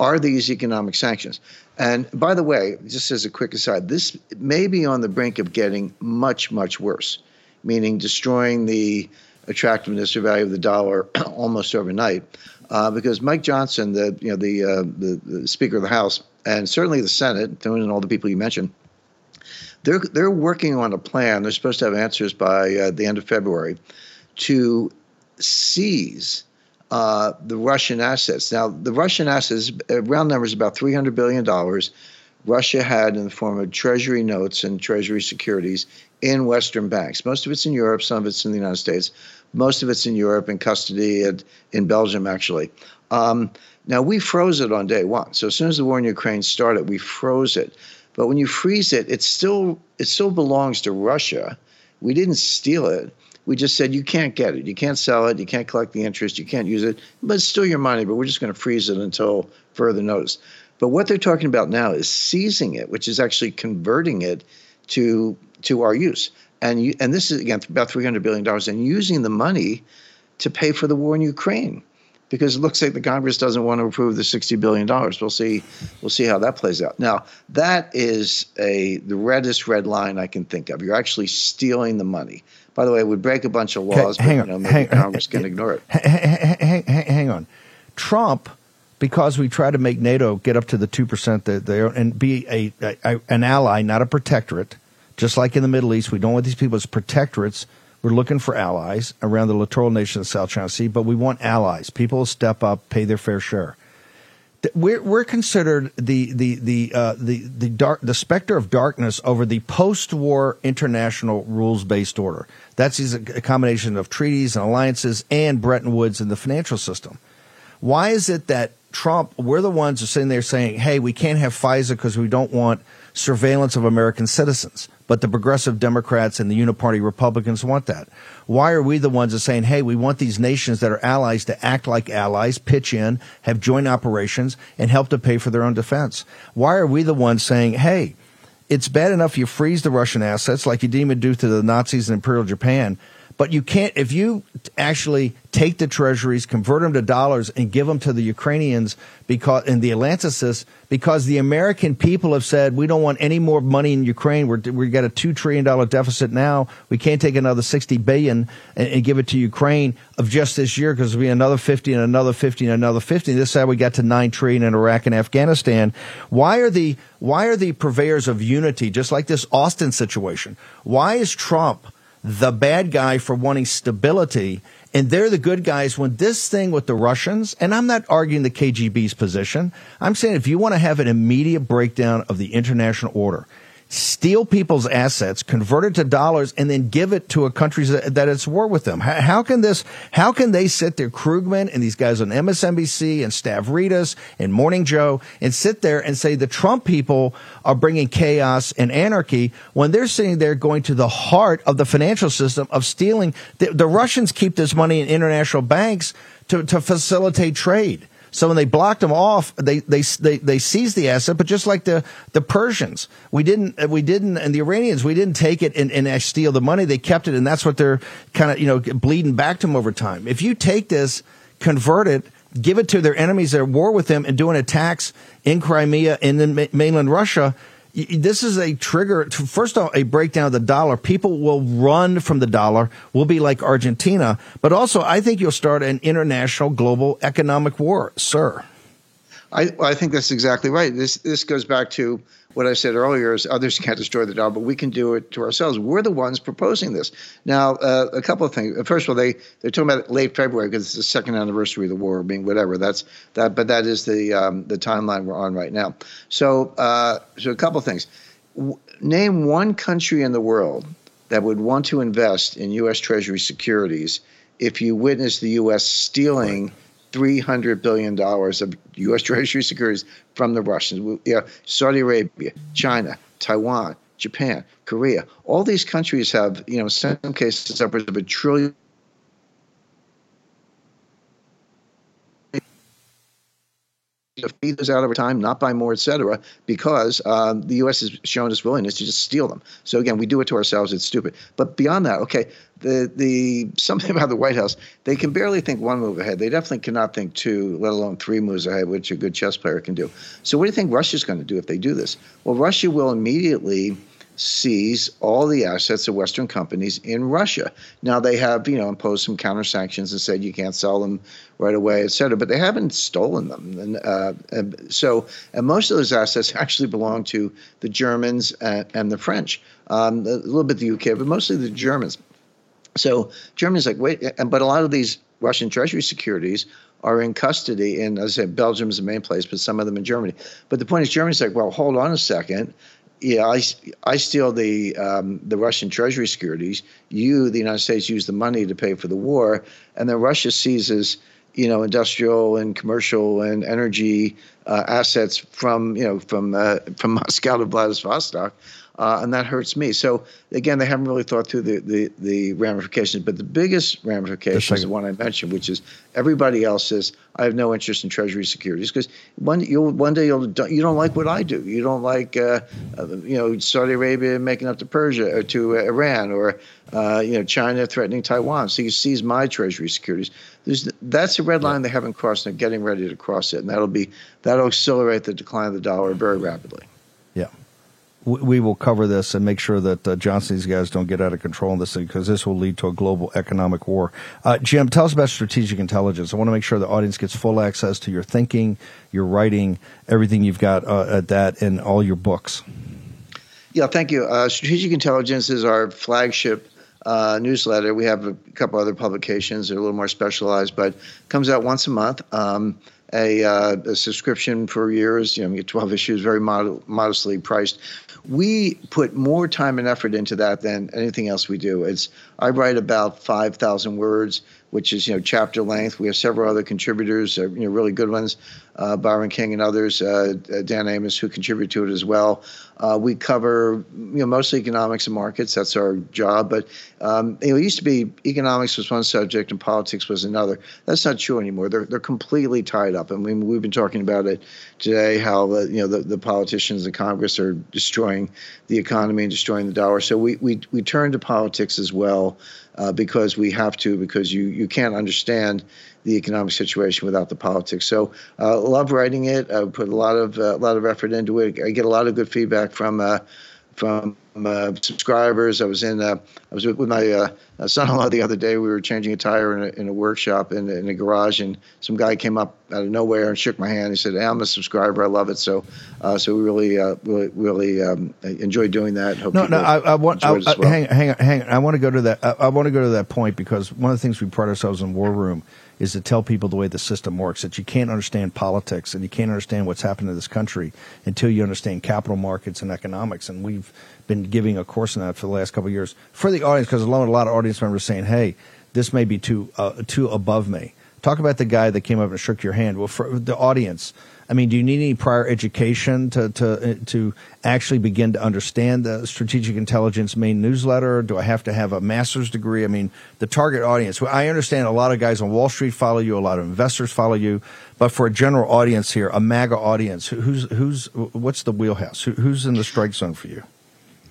Speaker 5: are these economic sanctions. And by the way, just as a quick aside, this may be on the brink of getting much much worse, meaning destroying the attractiveness or value of the dollar almost overnight. Uh, because Mike Johnson, the you know the, uh, the, the Speaker of the House, and certainly the Senate, and all the people you mentioned, they're they're working on a plan. They're supposed to have answers by uh, the end of February to seize uh, the Russian assets. Now, the Russian assets, uh, round numbers, about three hundred billion dollars. Russia had in the form of treasury notes and treasury securities in Western banks. Most of it's in Europe, some of it's in the United States. Most of it's in Europe in custody and in Belgium, actually. Um, now, we froze it on day one. So as soon as the war in Ukraine started, we froze it. But when you freeze it, it still it still belongs to Russia. We didn't steal it. We just said you can't get it. You can't sell it. You can't collect the interest. You can't use it. But it's still your money. But we're just going to freeze it until further notice. But what they're talking about now is seizing it, which is actually converting it to to our use. And you, and this is again about three hundred billion dollars, and using the money to pay for the war in Ukraine, because it looks like the Congress doesn't want to approve the sixty billion dollars. We'll see. We'll see how that plays out. Now that is a the reddest red line I can think of. You're actually stealing the money. By the way, it would break a bunch of laws,
Speaker 4: hang
Speaker 5: but
Speaker 4: on,
Speaker 5: you know, maybe
Speaker 4: hang,
Speaker 5: Congress
Speaker 4: hang,
Speaker 5: can ignore it.
Speaker 4: Hang, hang on, Trump because we try to make NATO get up to the two percent that they and be a, a, an ally, not a protectorate. Just like in the Middle East, we don't want these people as protectorates. We're looking for allies around the littoral nations of the South China Sea, but we want allies. People step up, pay their fair share. We're, we're considered the the the uh, the the dark the specter of darkness over the post-war international rules-based order. That's a combination of treaties and alliances and Bretton Woods and the financial system. Why is it that Trump, we're the ones who are sitting there saying, hey, we can't have FISA because we don't want surveillance of American citizens. But the progressive Democrats and the uniparty Republicans want that. Why are we the ones that saying, hey, we want these nations that are allies to act like allies, pitch in, have joint operations, and help to pay for their own defense? Why are we the ones saying, hey, it's bad enough you freeze the Russian assets like you didn't do to the Nazis in Imperial Japan, but you can't, if you actually take the treasuries, convert them to dollars, and give them to the Ukrainians because in the Atlanticist, because the American people have said we don't want any more money in Ukraine. We're we've got a two trillion dollar deficit now. We can't take another 60 billion and, and give it to Ukraine of just this year because it'll be another fifty and another fifty and another fifty. This side we got to nine trillion in Iraq and Afghanistan. Why are the why are the purveyors of unity just like this Austin situation? Why is Trump? The bad guy for wanting stability and they're the good guys when this thing with the Russians, and I'm not arguing the KGB's position. I'm saying if you want to have an immediate breakdown of the international order, steal people's assets, convert it to dollars, and then give it to a country that, it's war with them. How, how, can this? How can they sit there, Krugman and these guys on MSNBC and Stavridis and Morning Joe, and sit there and say the Trump people are bringing chaos and anarchy when they're sitting there going to the heart of the financial system of stealing? The, the Russians keep this money in international banks to, to facilitate trade. So when they blocked them off, they they they, they seized the asset. But just like the the Persians, we didn't uh, we didn't and the Iranians, we didn't take it and, and uh, steal the money. They kept it, and that's what they're kind of you know bleeding back to them over time. If you take this, convert it. Give it to their enemies that are at war with them and doing attacks in Crimea and in mainland Russia this is a trigger. First of all, a breakdown of the dollar. People will run from the dollar. We'll be like Argentina. But also, I think you'll start an international global economic war, sir.
Speaker 5: I, I think that's exactly right. This this goes back to what I said earlier: is others can't destroy the dollar, but we can do it to ourselves. We're the ones proposing this. Now, uh, a couple of things. First of all, they they're talking about late February because it's the second anniversary of the war, being whatever. That's that, but that is the um, the timeline we're on right now. So, uh, so a couple of things. W- name one country in the world that would want to invest in U.S. Treasury securities if you witness the U.S. stealing. Right $300 billion of U.S. Treasury securities from the Russians. Yeah, Saudi Arabia, China, Taiwan, Japan, Korea. All these countries have, you know, in some cases upwards of a trillion to feed those out over time, not buy more, et cetera, because um, the U.S. has shown its willingness to just steal them. So again, we do it to ourselves. It's stupid. But beyond that, okay, the the something about the White House, they can barely think one move ahead. They definitely cannot think two, let alone three moves ahead, which a good chess player can do. So what do you think Russia's going to do if they do this? Well, Russia will immediately seize all the assets of Western companies in Russia. Now they have, you know, imposed some counter sanctions and said you can't sell them right away, et cetera, but they haven't stolen them. And, uh, so, and most of those assets actually belong to the Germans and, and the French, um, a little bit the UK, but mostly the Germans. So Germany's like, wait, but a lot of these Russian Treasury securities are in custody in, as I said, Belgium is the main place, but some of them in Germany. But the point is, Germany's like, well, hold on a second yeah, I, I steal the um, the Russian Treasury securities. You, the United States, use the money to pay for the war, and then Russia seizes, you know, industrial and commercial and energy uh, assets from you know from uh, from Moscow to Vladivostok uh, and that hurts me. So again, they haven't really thought through the the, the ramifications. But the biggest ramification is the one I mentioned, which is everybody else says I have no interest in Treasury securities because one you'll one day you'll you don't like what I do. You don't like uh, uh, you know Saudi Arabia making up to Persia or to Iran or uh, you know China threatening Taiwan. So you seize my Treasury securities. There's, that's a red line they haven't crossed. And They're getting ready to cross it, and that'll be that'll accelerate the decline of the dollar very rapidly
Speaker 4: we will cover this and make sure that uh, Johnson these guys don't get out of control in this thing because this will lead to a global economic war. Uh, Jim, tell us about strategic intelligence. I want to make sure the audience gets full access to your thinking, your writing, everything you've got uh, at that, and all your books.
Speaker 5: Yeah, thank you. Uh, strategic intelligence is our flagship uh, newsletter. We have a couple other publications that are a little more specialized, but comes out once a month. Um, a, uh, a, subscription for years. You know, get 12 issues, very mod- modestly priced. We put more time and effort into that than anything else we do. It's I write about 5,000 words which is you know chapter length. We have several other contributors, uh, you know, really good ones, uh, Byron King and others, uh, Dan Amos, who contribute to it as well. Uh, we cover you know mostly economics and markets. That's our job. But um, it used to be economics was one subject and politics was another. That's not true anymore. They're they're completely tied up. And we, we've been talking about it today. How the you know the, the politicians in Congress are destroying the economy and destroying the dollar. So we we we turn to politics as well uh, because we have to, because you, you can't understand the economic situation without the politics. So uh, love writing it. I put a lot of uh, a lot of effort into it. I get a lot of good feedback from uh, from uh, subscribers. I was in uh, I was with my uh, son-in-law the other day. We were changing a tire in a, in a workshop in, in a garage, and some guy came up out of nowhere and shook my hand. He said, hey, "I'm a subscriber. I love it." So, uh, so we really, uh, really, really um, enjoy doing that.
Speaker 4: Hope no, no, I, I want. I, well. hang, hang on, hang on. I want to go to that. I, I want to go to that point because one of the things we pride ourselves in War Room is to tell people the way the system works that you can't understand politics and you can't understand what's happened to this country until you understand capital markets and economics. And we've been giving a course on that for the last couple of years for the audience because a lot of audience members saying, "Hey, this may be too uh, too above me." Talk about the guy that came up and shook your hand. Well, for the audience, I mean, do you need any prior education to to to actually begin to understand the strategic intelligence main newsletter? Do I have to have a master's degree? I mean, the target audience. I understand a lot of guys on Wall Street follow you, a lot of investors follow you, but for a general audience here, a MAGA audience, who's who's what's the wheelhouse? who's in the strike zone for you?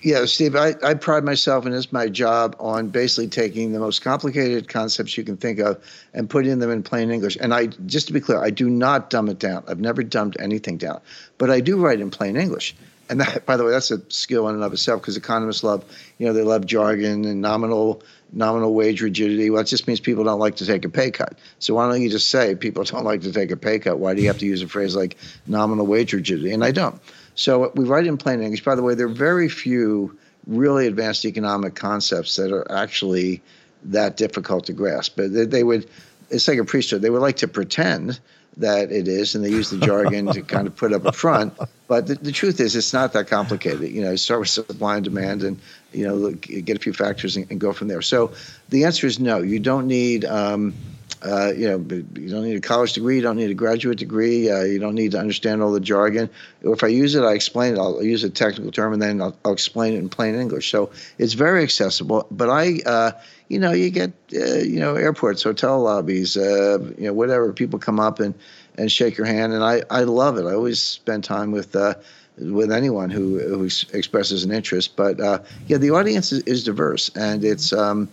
Speaker 5: Yeah, Steve, I, I pride myself, and it's my job, on basically taking the most complicated concepts you can think of and putting them in plain English. And I, just to be clear, I do not dumb it down. I've never dumbed anything down, but I do write in plain English. And that, by the way, that's a skill in and of itself because economists love, you know, they love jargon and nominal nominal wage rigidity. Well, it just means people don't like to take a pay cut. So why don't you just say people don't like to take a pay cut? Why do you have to use a phrase like nominal wage rigidity? And I don't. So we write in plain English. By the way, there are very few really advanced economic concepts that are actually that difficult to grasp. But they, they would, it's like a priesthood. They would like to pretend that it is, and they use the jargon to kind of put up a front. But the, the, truth is, it's not that complicated. You know, start with supply and demand, and you know, look, get a few factors and, and, go from there. So the answer is no. You don't need. Um, uh, you know, you don't need a college degree, you don't need a graduate degree, uh, you don't need to understand all the jargon. If I use it, I explain it. I'll use a technical term and then I'll, I'll explain it in plain English. So it's very accessible. But I, uh, you know, you get, uh, you know, airports, hotel lobbies, uh, you know, whatever. People come up and, and shake your hand, and I, I love it. I always spend time with uh, with anyone who who expresses an interest. But uh, yeah, the audience is, is diverse, and it's. Um,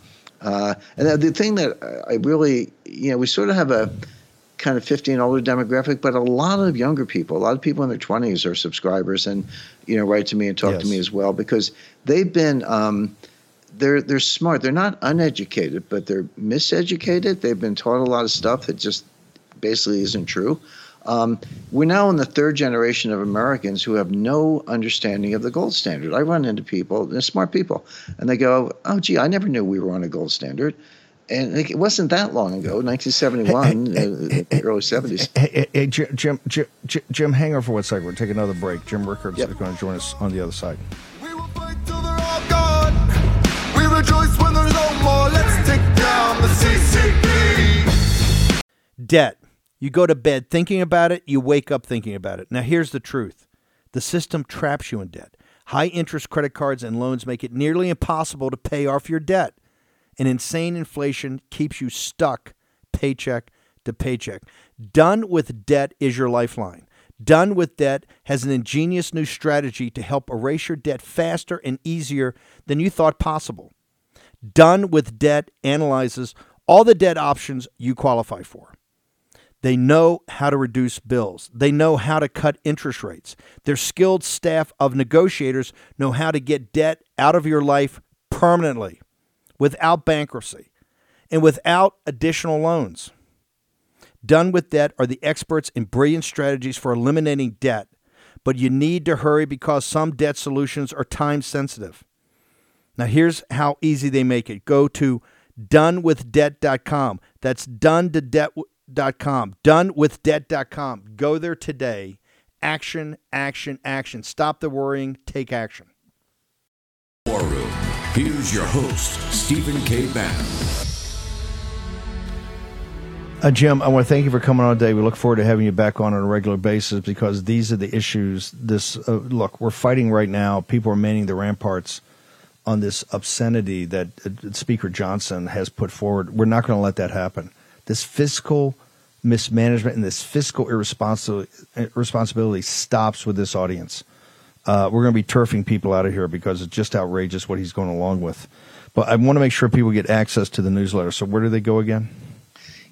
Speaker 5: uh, and the thing that I really, you know, we sort of have a kind of 50 and older demographic, but a lot of younger people, a lot of people in their 20s are subscribers and, you know, write to me and talk yes. to me as well because they've been, um, they're they're smart. They're not uneducated, but they're miseducated. They've been taught a lot of stuff that just basically isn't true. Um, we're now in the third generation of Americans who have no understanding of the gold standard. I run into people, they're smart people, and they go, "Oh, gee, I never knew we were on a gold standard." And it wasn't that long ago, 1971, hey, hey, hey, early 70s.
Speaker 4: Hey, Jim, Jim, Jim, Jim, hang on for one second. We'll take another break. Jim Rickards yep. is going to join us on the other side. We will fight till they're all gone. We rejoice when there's no more. Let's take down the CCP. Debt you go to bed thinking about it, you wake up thinking about it. Now, here's the truth the system traps you in debt. High interest credit cards and loans make it nearly impossible to pay off your debt. And insane inflation keeps you stuck paycheck to paycheck. Done with debt is your lifeline. Done with Debt has an ingenious new strategy to help erase your debt faster and easier than you thought possible. Done with Debt analyzes all the debt options you qualify for. They know how to reduce bills. They know how to cut interest rates. Their skilled staff of negotiators know how to get debt out of your life permanently without bankruptcy and without additional loans. Done with Debt are the experts in brilliant strategies for eliminating debt, but you need to hurry because some debt solutions are time sensitive. Now, here's how easy they make it go to donewithdebt.com. That's done to debt.com. Donewithdebt.com. Go there today. Action, action, action. Stop the worrying, take action.
Speaker 3: War Room. Here's your host, Stephen K. Bannon.
Speaker 4: Uh, Jim, I want to thank you for coming on today. We look forward to having you back on on a regular basis because these are the issues. This uh, look, we're fighting right now. People are manning the ramparts on this obscenity that uh, Speaker Johnson has put forward. We're not going to let that happen. This fiscal mismanagement and this fiscal irresponsibility, irresponsibility stops with this audience. Uh, we're going to be turfing people out of here because it's just outrageous what he's going along with. But I want to make sure people get access to the newsletter. So where do they go again?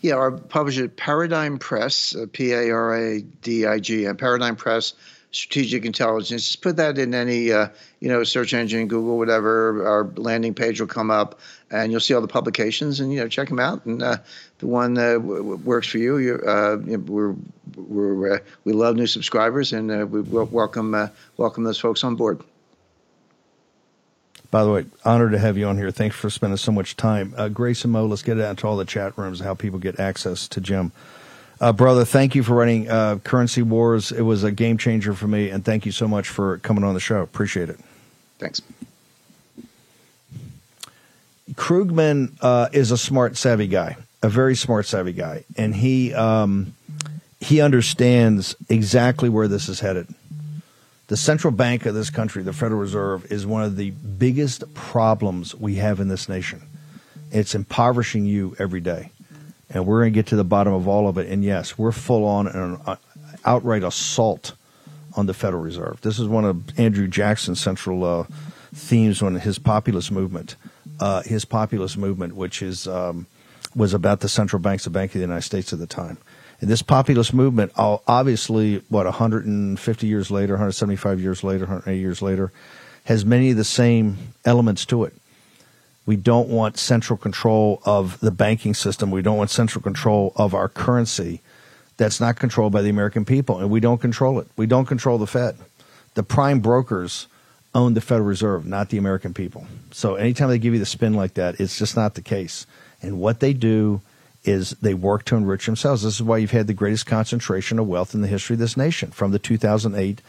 Speaker 5: Yeah, our publisher Paradigm Press, uh, P A R A D I G, and Paradigm Press Strategic Intelligence. Just put that in any uh, you know search engine, Google, whatever. Our landing page will come up, and you'll see all the publications, and you know check them out. And uh, the one that w- works for you, you, uh, we're we're uh, we love new subscribers, and uh, we welcome uh, welcome those folks on board.
Speaker 4: By the way, honored to have you on here. Thanks for spending so much time. Uh, Grace and Mo, let's get out to all the chat rooms, how people get access to Jim. Uh, brother, thank you for running uh, Currency Wars. It was a game changer for me, and thank you so much for coming on the show. Appreciate it.
Speaker 5: Thanks.
Speaker 4: Krugman uh, is a smart, savvy guy, a very smart, savvy guy, and he um, he understands exactly where this is headed. The central bank of this country, the Federal Reserve, is one of the biggest problems we have in this nation. It's impoverishing you every day. And we're going to get to the bottom of all of it. And yes, we're full on an uh, outright assault on the Federal Reserve. This is one of Andrew Jackson's central uh, themes on his populist movement. Uh, his populist movement, which is um, was about the central banks, the Bank of the United States at the time. And this populist movement, obviously, what, 150 years later, 175 years later, 180 years later, has many of the same elements to it. We don't want central control of the banking system. We don't want central control of our currency that's not controlled by the American people, and we don't control it. We don't control the Fed. The prime brokers own the Federal Reserve, not the American people. So anytime they give you the spin like that, it's just not the case. And what they do is they work to enrich themselves. This is why you've had the greatest concentration of wealth in the history of this nation from the 2008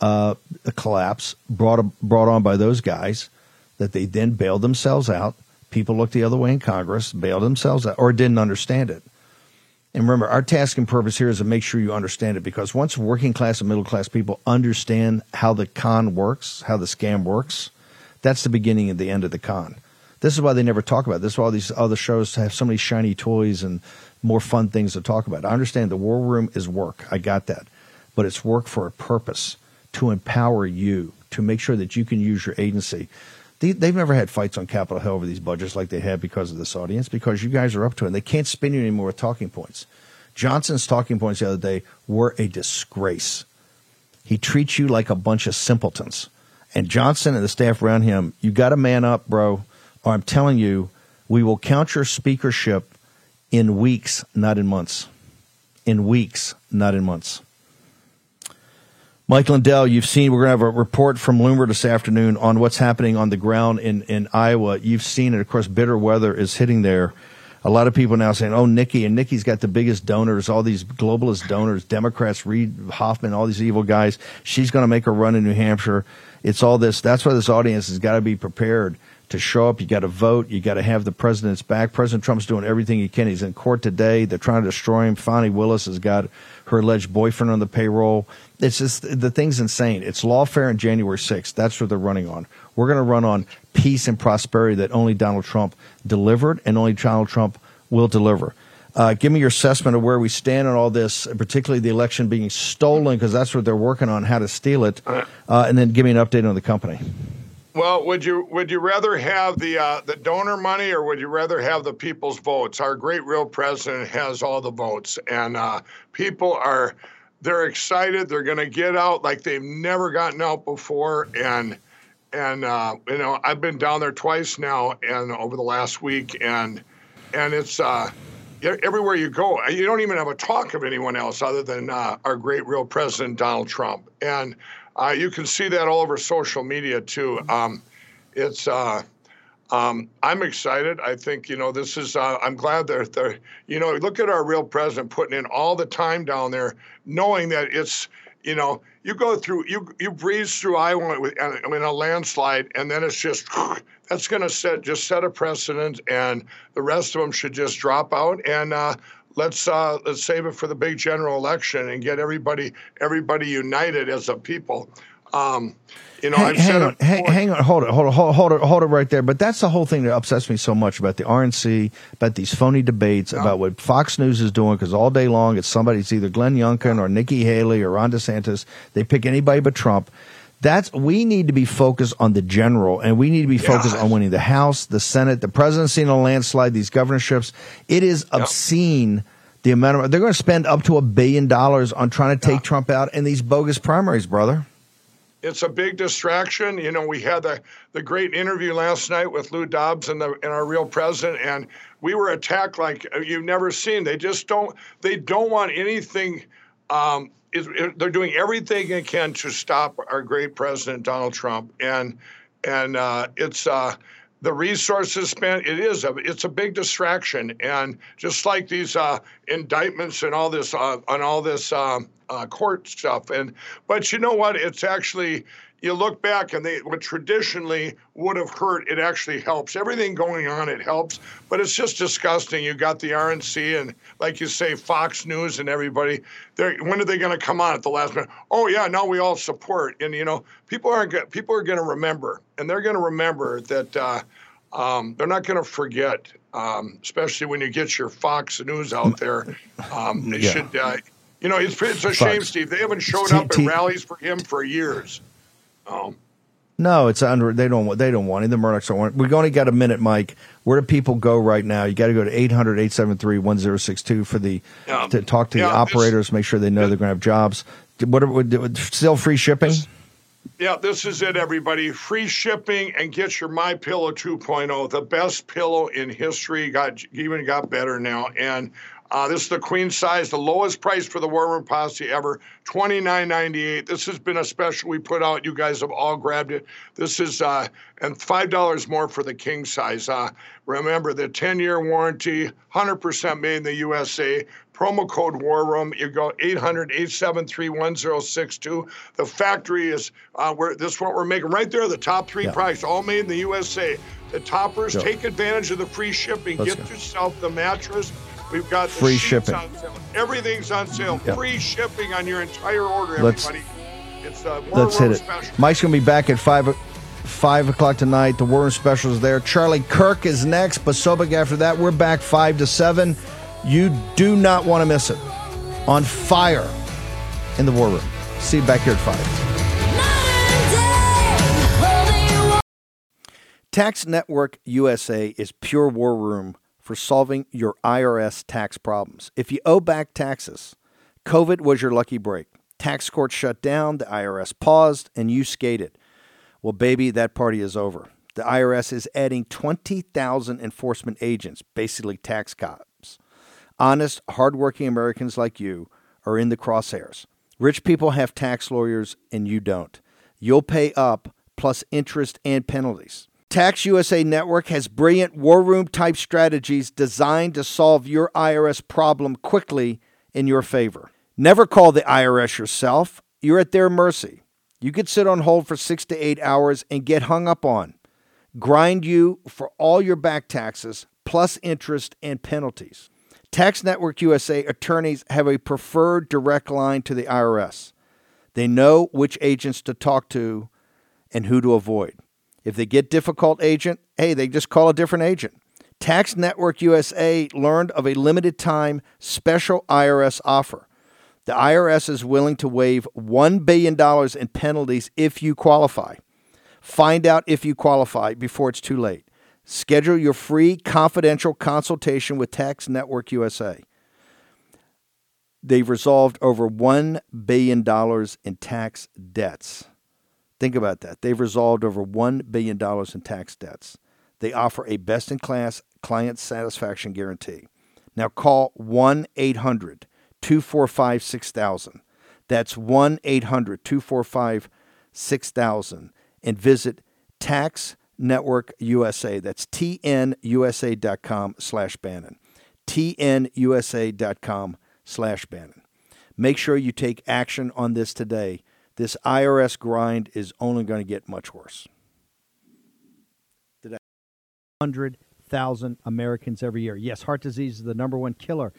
Speaker 4: uh, collapse brought brought on by those guys that they then bailed themselves out. People looked the other way in Congress, bailed themselves out, or didn't understand it. And remember, our task and purpose here is to make sure you understand it because once working class and middle class people understand how the con works, how the scam works, that's the beginning and the end of the con. This is why they never talk about it. This is why all these other shows have so many shiny toys and more fun things to talk about. I understand the war room is work. I got that. But it's work for a purpose to empower you, to make sure that you can use your agency. They've never had fights on Capitol Hill over these budgets like they have because of this audience, because you guys are up to it. And they can't spin you anymore with talking points. Johnson's talking points the other day were a disgrace. He treats you like a bunch of simpletons. And Johnson and the staff around him, you got to man up, bro I'm telling you, we will count your speakership in weeks, not in months. In weeks, not in months. Mike Lindell, you've seen, we're going to have a report from Loomer this afternoon on what's happening on the ground in, in Iowa. You've seen it. Of course, bitter weather is hitting there. A lot of people now saying, oh, Nikki, and Nikki's got the biggest donors, all these globalist donors, Democrats, Reid Hoffman, all these evil guys. She's going to make a run in New Hampshire. It's all this. That's why this audience has got to be prepared to show up. You got to vote. You got to have the president's back. President Trump's doing everything he can. He's in court today. They're trying to destroy him. Fani Willis has got her alleged boyfriend on the payroll. It's just the thing's insane. It's lawfare on January 6th. That's what they're running on. We're going to run on peace and prosperity that only Donald Trump delivered and only Donald Trump will deliver. Uh, give me your assessment of where we stand on all this, particularly the election being stolen, because that's what they're working on, how to steal it, uh, and then give me an update on the company.
Speaker 7: Well, would you would you rather have the uh, the donor money or would you rather have the people's votes? Our great real president has all the votes, and uh, people are they're excited. They're going to get out like they've never gotten out before, and and uh, you know I've been down there twice now, and over the last week, and and it's uh, everywhere you go, you don't even have a talk of anyone else other than uh, our great real president Donald Trump, and uh, you can see that all over social media too. Um, it's uh, um, I'm excited. I think you know this is. Uh, I'm glad they're, they're. You know, look at our real president putting in all the time down there, knowing that it's. You know, you go through, you you breeze through Iowa with, in a landslide, and then it's just that's going to set just set a precedent, and the rest of them should just drop out and. Uh, let's uh, let's save it for the big general election and get everybody everybody united as a people. Um, you know,
Speaker 4: hang, hang on, hang, hang, on, hold it, hold it, hold it, hold it, right there. But that's the whole thing that upsets me so much about the RNC, about these phony debates, yeah. about what Fox News is doing. Because all day long, it's somebody, it's either Glenn Youngkin or Nikki Haley or Ron DeSantis. They pick anybody but Trump. That's we need to be focused on the general, and we need to be focused on winning the House, the Senate, the presidency in a landslide, these governorships. It is obscene the amount of they're going to spend up to a billion dollars on trying to take yeah. Trump out in these bogus primaries, brother
Speaker 7: it's a big distraction. You know, we had the, the great interview last night with Lou Dobbs and, the, and our real president, and we were attacked like you've never seen. They just don't they don't want anything. Um, it, they're doing everything they can to stop our great president Donald Trump, and and uh, it's uh, the resources spent. It is a it's a big distraction, and just like these uh, indictments and all this uh, on all this. Um, uh, court stuff. And but you know what? It's actually you look back and they what traditionally would have hurt, it actually helps. Everything going on, it helps, but it's just disgusting. You got the RNC and, like you say, Fox News and everybody. They're, when are they going to come on at the last minute? Oh yeah, now we all support. And you know, people aren't people are going to remember, and they're going to remember that. Uh, um, they're not going to forget, um, especially when you get your Fox News out there. Um, they yeah. should. Uh, you know, it's, it's a shame, Steve. They haven't showed up at rallies for him for years. Um,
Speaker 4: no, it's under. They don't. They don't want it. The Murdochs don't want it. We've only got a minute, Mike. Where do people go right now? You got to go to 800-873-1062 for the yeah, to talk to yeah, the operators. Make sure they know they're going to have jobs. What would still free shipping?
Speaker 7: This, yeah, this is it, everybody. Free shipping and get your My Pillow 2.0, the best pillow in history. Got even got better now, and uh, this is the queen size, the lowest price for the War Room Posse ever, twenty nine ninety eight. This has been a special we put out. You guys have all grabbed it. This is uh, and five dollars more for the king size. Uh, remember the ten year warranty, hundred percent made in the USA. Promo code War Room. You go 800-873-1062. The factory is uh, where this is what we're making right there. The top three yeah. price, all made in the USA. The toppers, take advantage of the free shipping. Let's Get go. yourself the mattress We've got
Speaker 4: free shipping.
Speaker 7: Everything's on sale. Yep. Free shipping on your entire order, everybody. Let's, it's uh,
Speaker 4: let's hit it. Special. Mike's going to be back at 5, 5 o'clock tonight. The War Room Special is there. Charlie Kirk is next. Posobiec after that. We're back 5 to 7. You do not want to miss it. On fire in the War Room. See you back here at 5. Tax Network USA is pure war room for solving your IRS tax problems. If you owe back taxes, COVID was your lucky break. Tax court shut down, the IRS paused, and you skated. Well, baby, that party is over. The IRS is adding 20,000 enforcement agents, basically tax cops. Honest, hardworking Americans like you are in the crosshairs. Rich people have tax lawyers, and you don't. You'll pay up plus interest and penalties. Tax USA Network has brilliant war room type strategies designed to solve your IRS problem quickly in your favor. Never call the IRS yourself, you're at their mercy. You could sit on hold for six to eight hours and get hung up on, grind you for all your back taxes, plus interest and penalties. Tax Network USA attorneys have a preferred direct line to the IRS. They know which agents to talk to and who to avoid. If they get difficult agent, hey, they just call a different agent. Tax Network USA learned of a limited time special IRS offer. The IRS is willing to waive $1 billion in penalties if you qualify. Find out if you qualify before it's too late. Schedule your free confidential consultation with Tax Network USA. They've resolved over $1 billion in tax debts. Think about that. They've resolved over $1 billion in tax debts. They offer a best in class client satisfaction guarantee. Now call 1 800 245 6000. That's 1 800 245 6000 and visit tax Network USA. That's tnusa.com slash Bannon. tnusa.com slash Bannon. Make sure you take action on this today. This IRS grind is only going to get much worse. 100,000 Americans every year. Yes, heart disease is the number one killer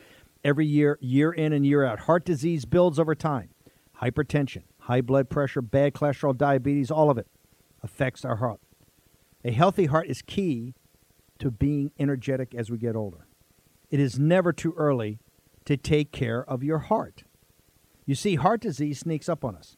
Speaker 4: every year, year in and year out. Heart disease builds over time. Hypertension, high blood pressure, bad cholesterol, diabetes, all of it affects our heart. A healthy heart is key to being energetic as we get older. It is never too early to take care of your heart. You see, heart disease sneaks up on us.